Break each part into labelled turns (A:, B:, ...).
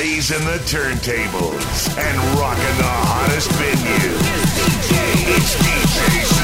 A: blazing the turntables and rocking the hottest venue. It's DJ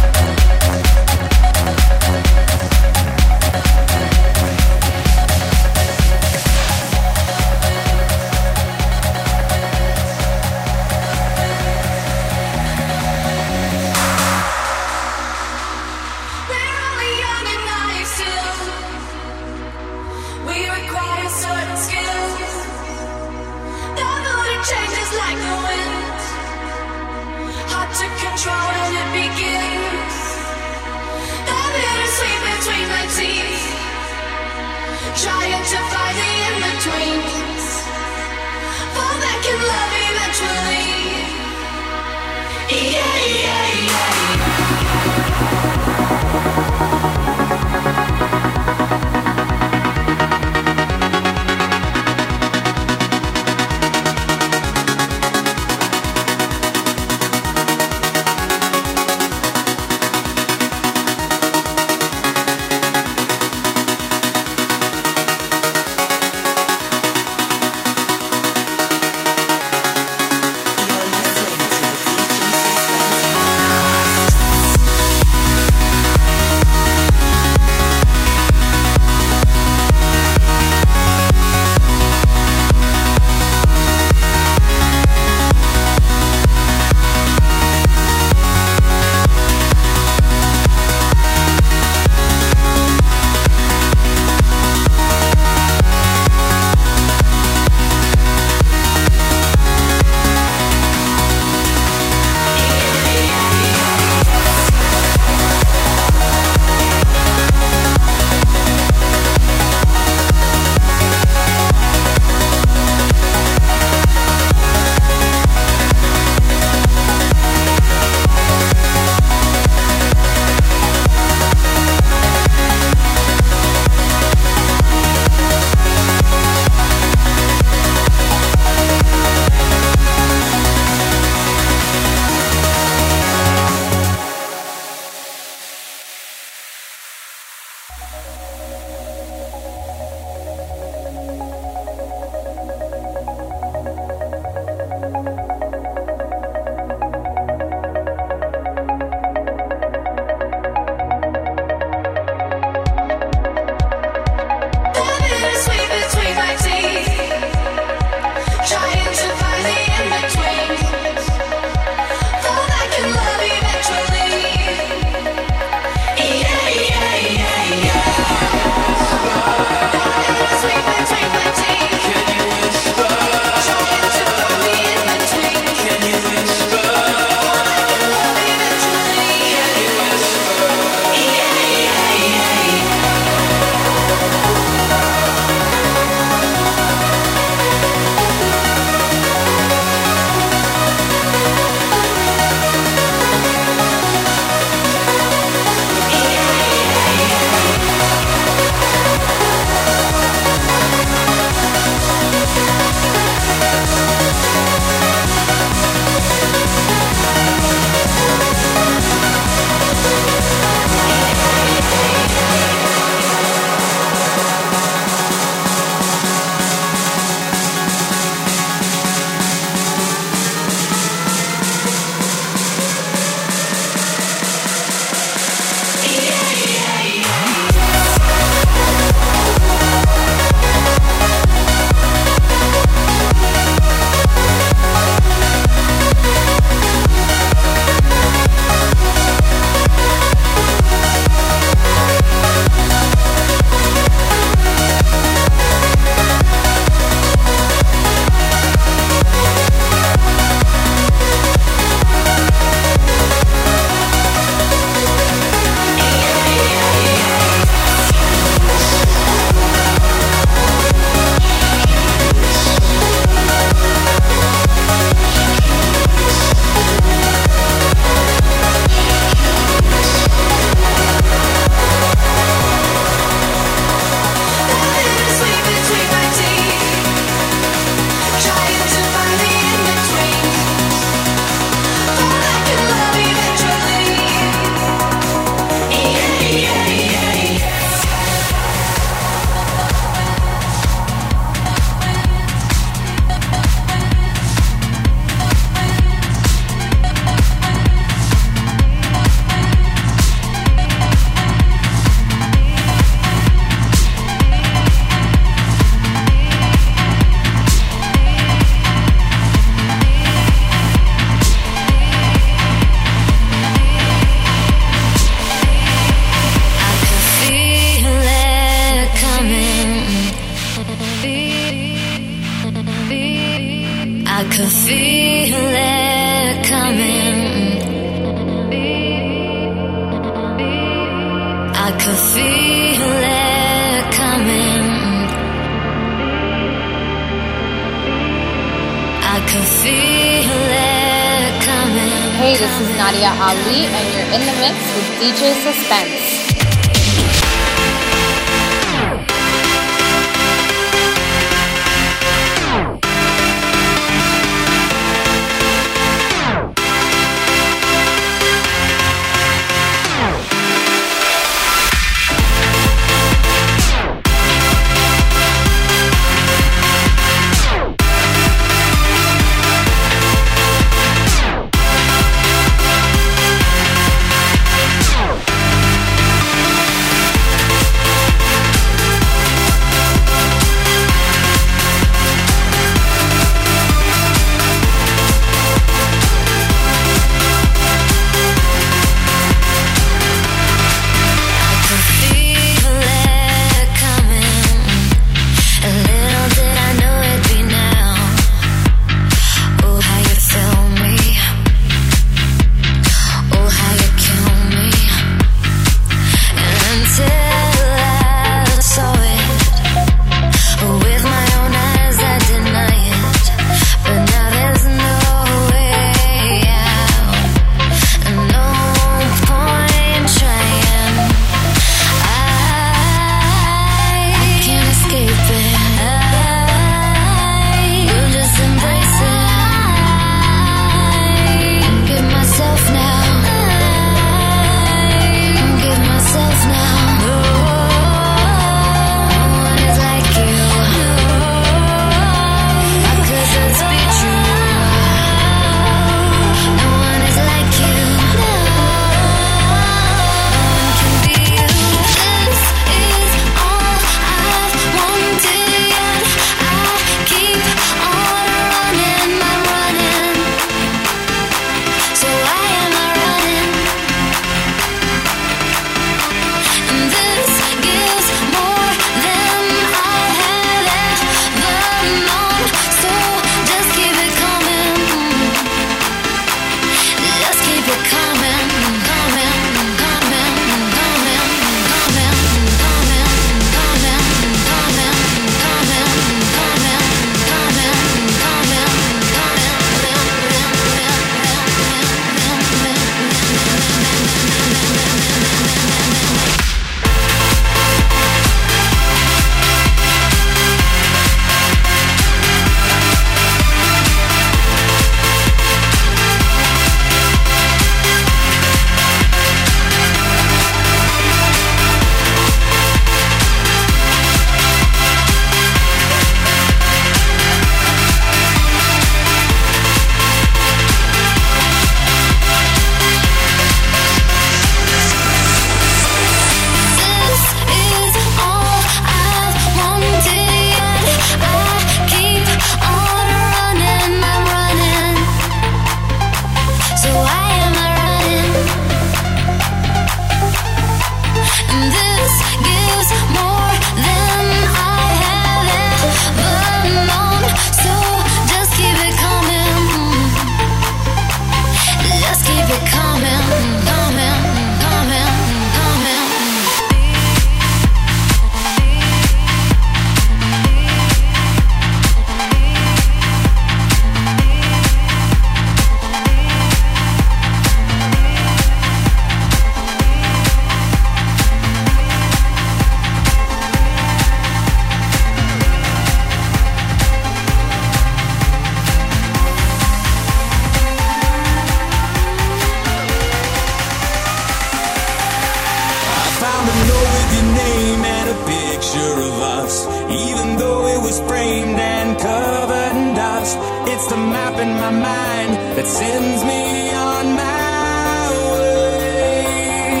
B: that
C: sends me on my way.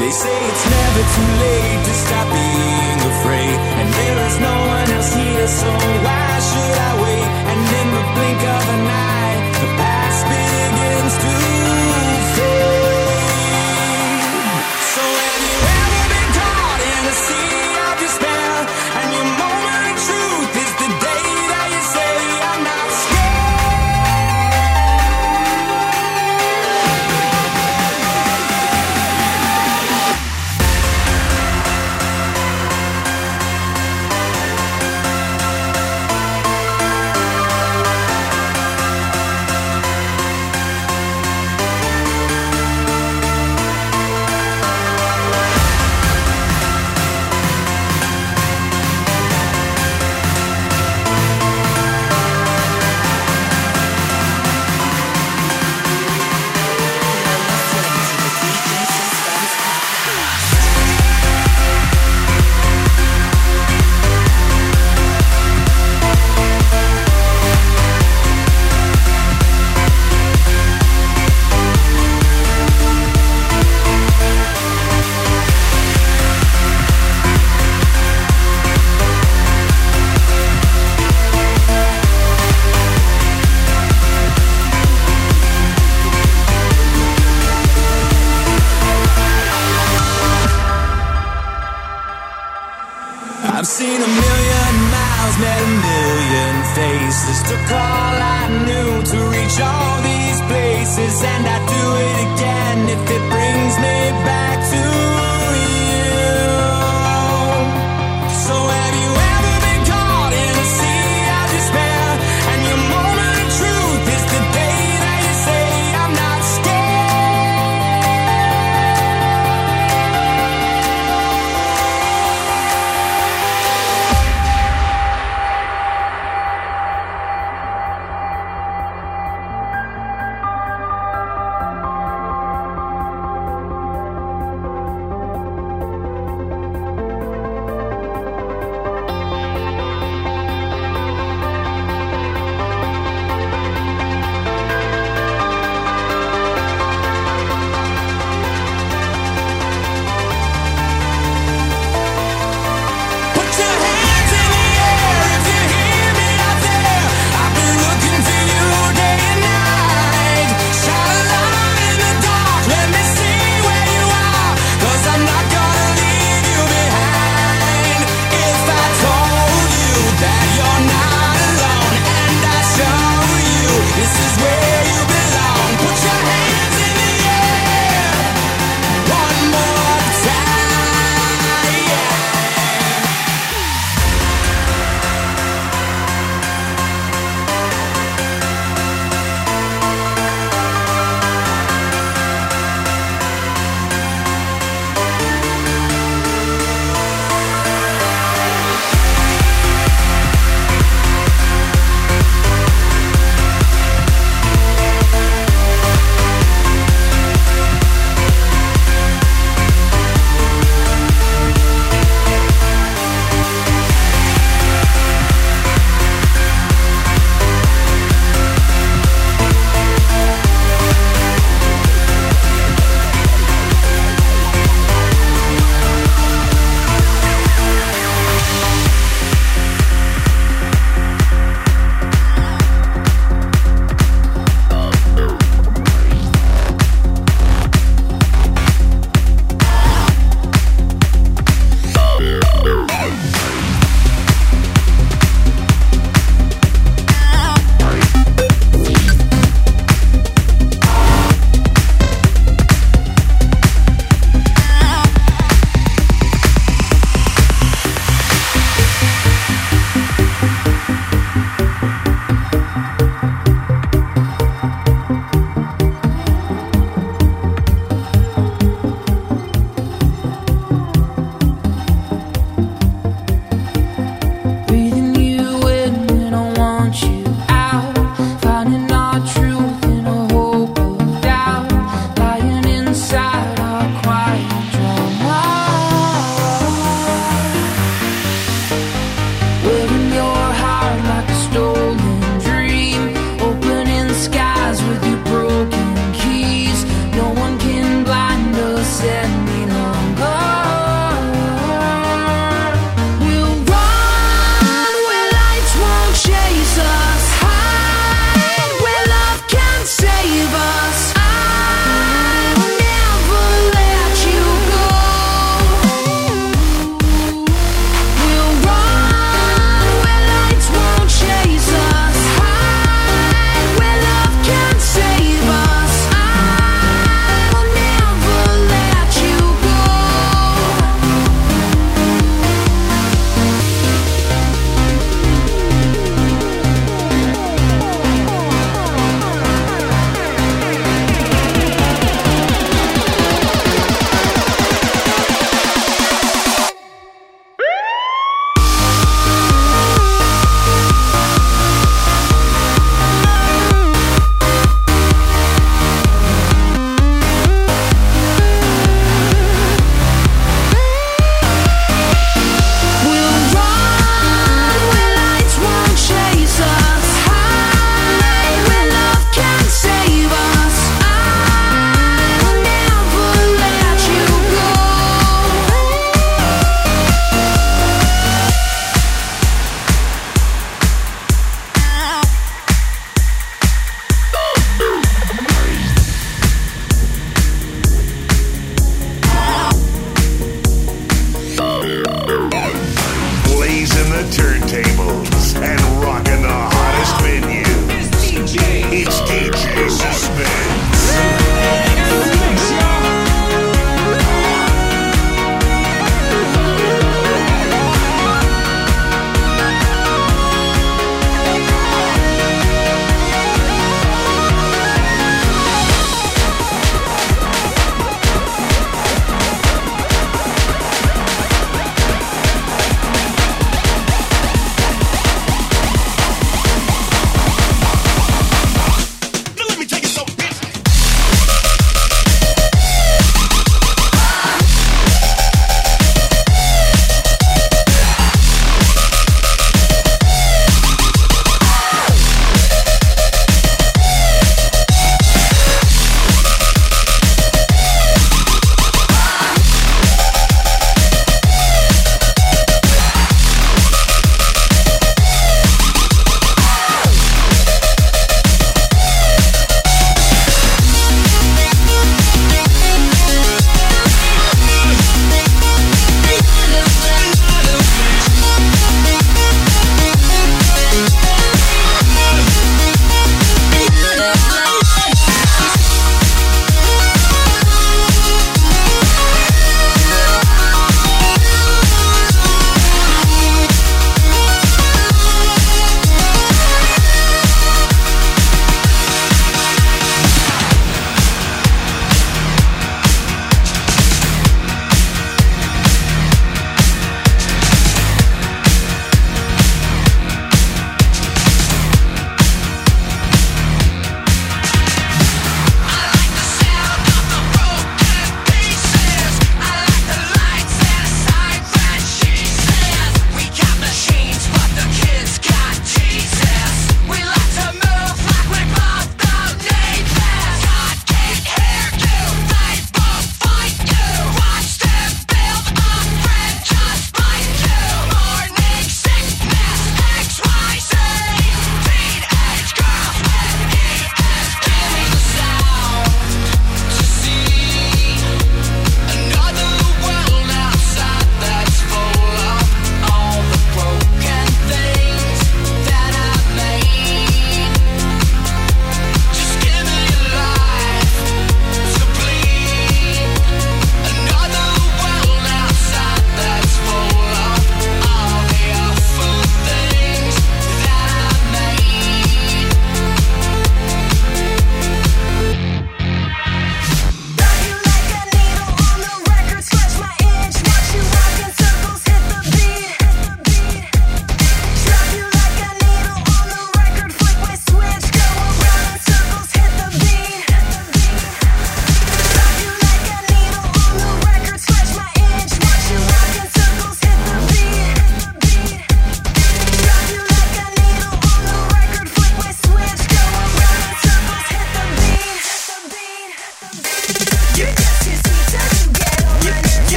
C: They say it's never too late to stop being afraid, and there is no one else here, so why should I wait? And in the blink of an eye,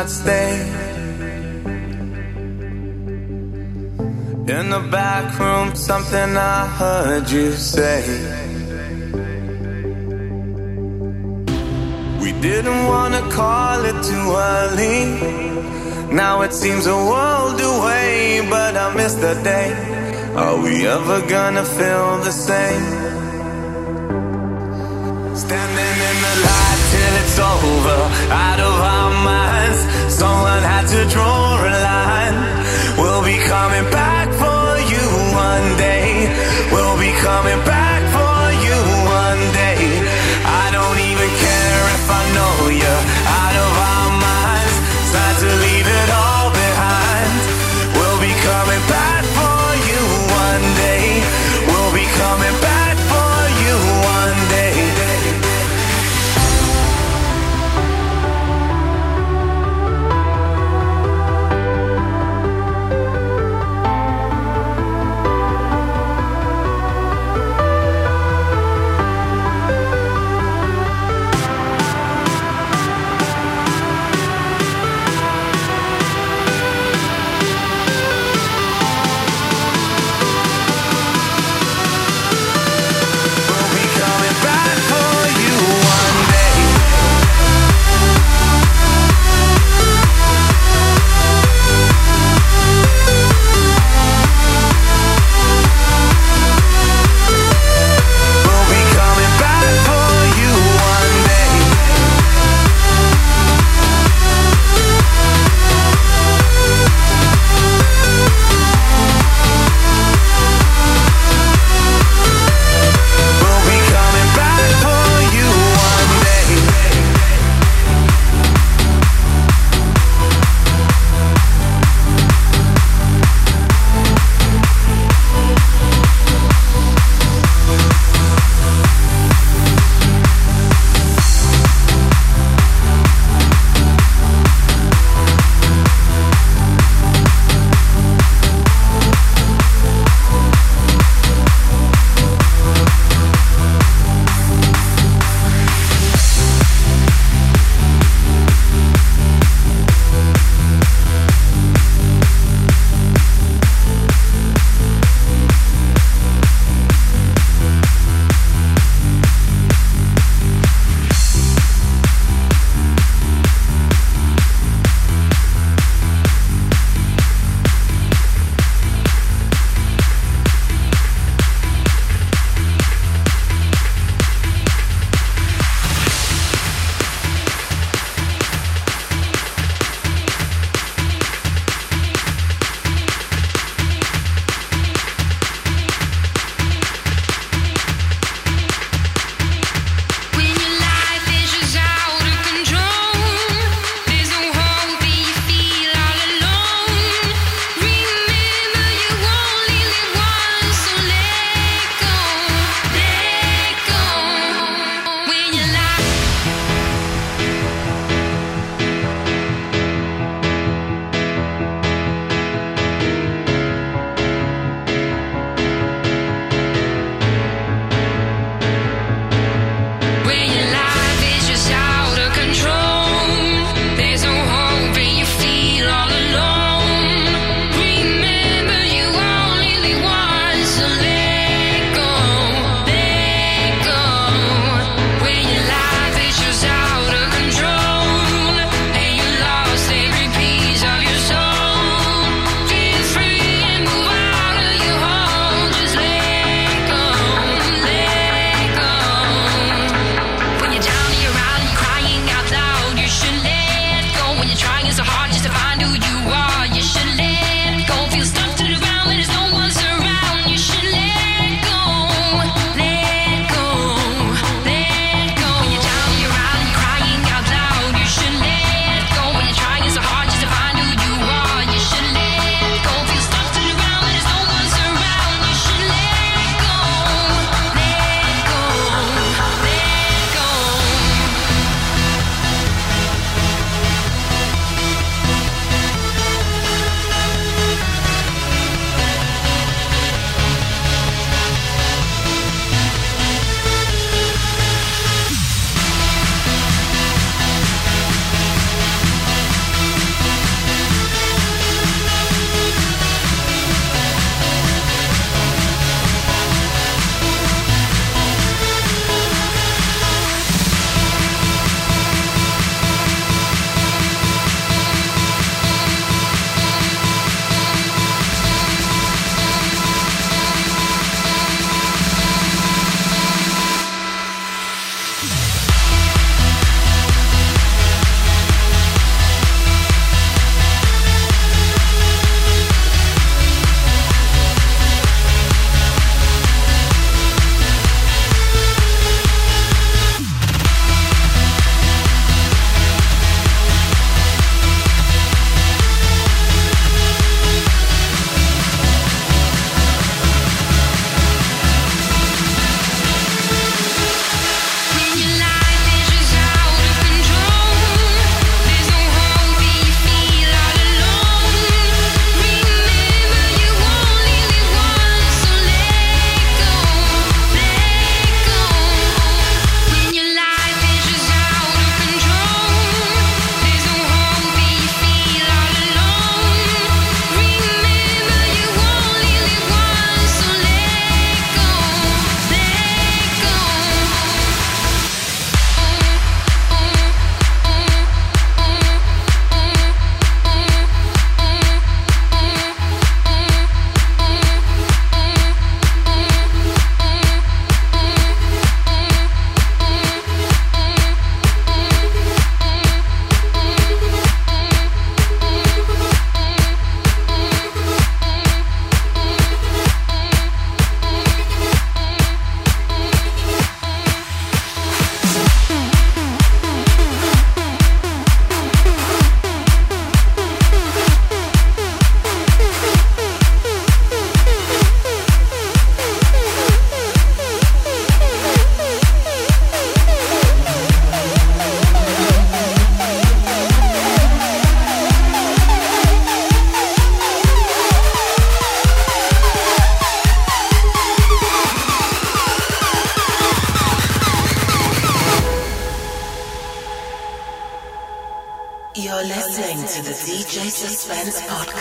C: I'd stay. In the back room, something I heard you say. We didn't wanna call it too early. Now it seems a world away, but I miss the day. Are we ever gonna feel the same? Standing till it's over, out of our minds. Someone had to draw a line. We'll be coming back for you one day. We'll be coming back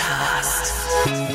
D: Suspense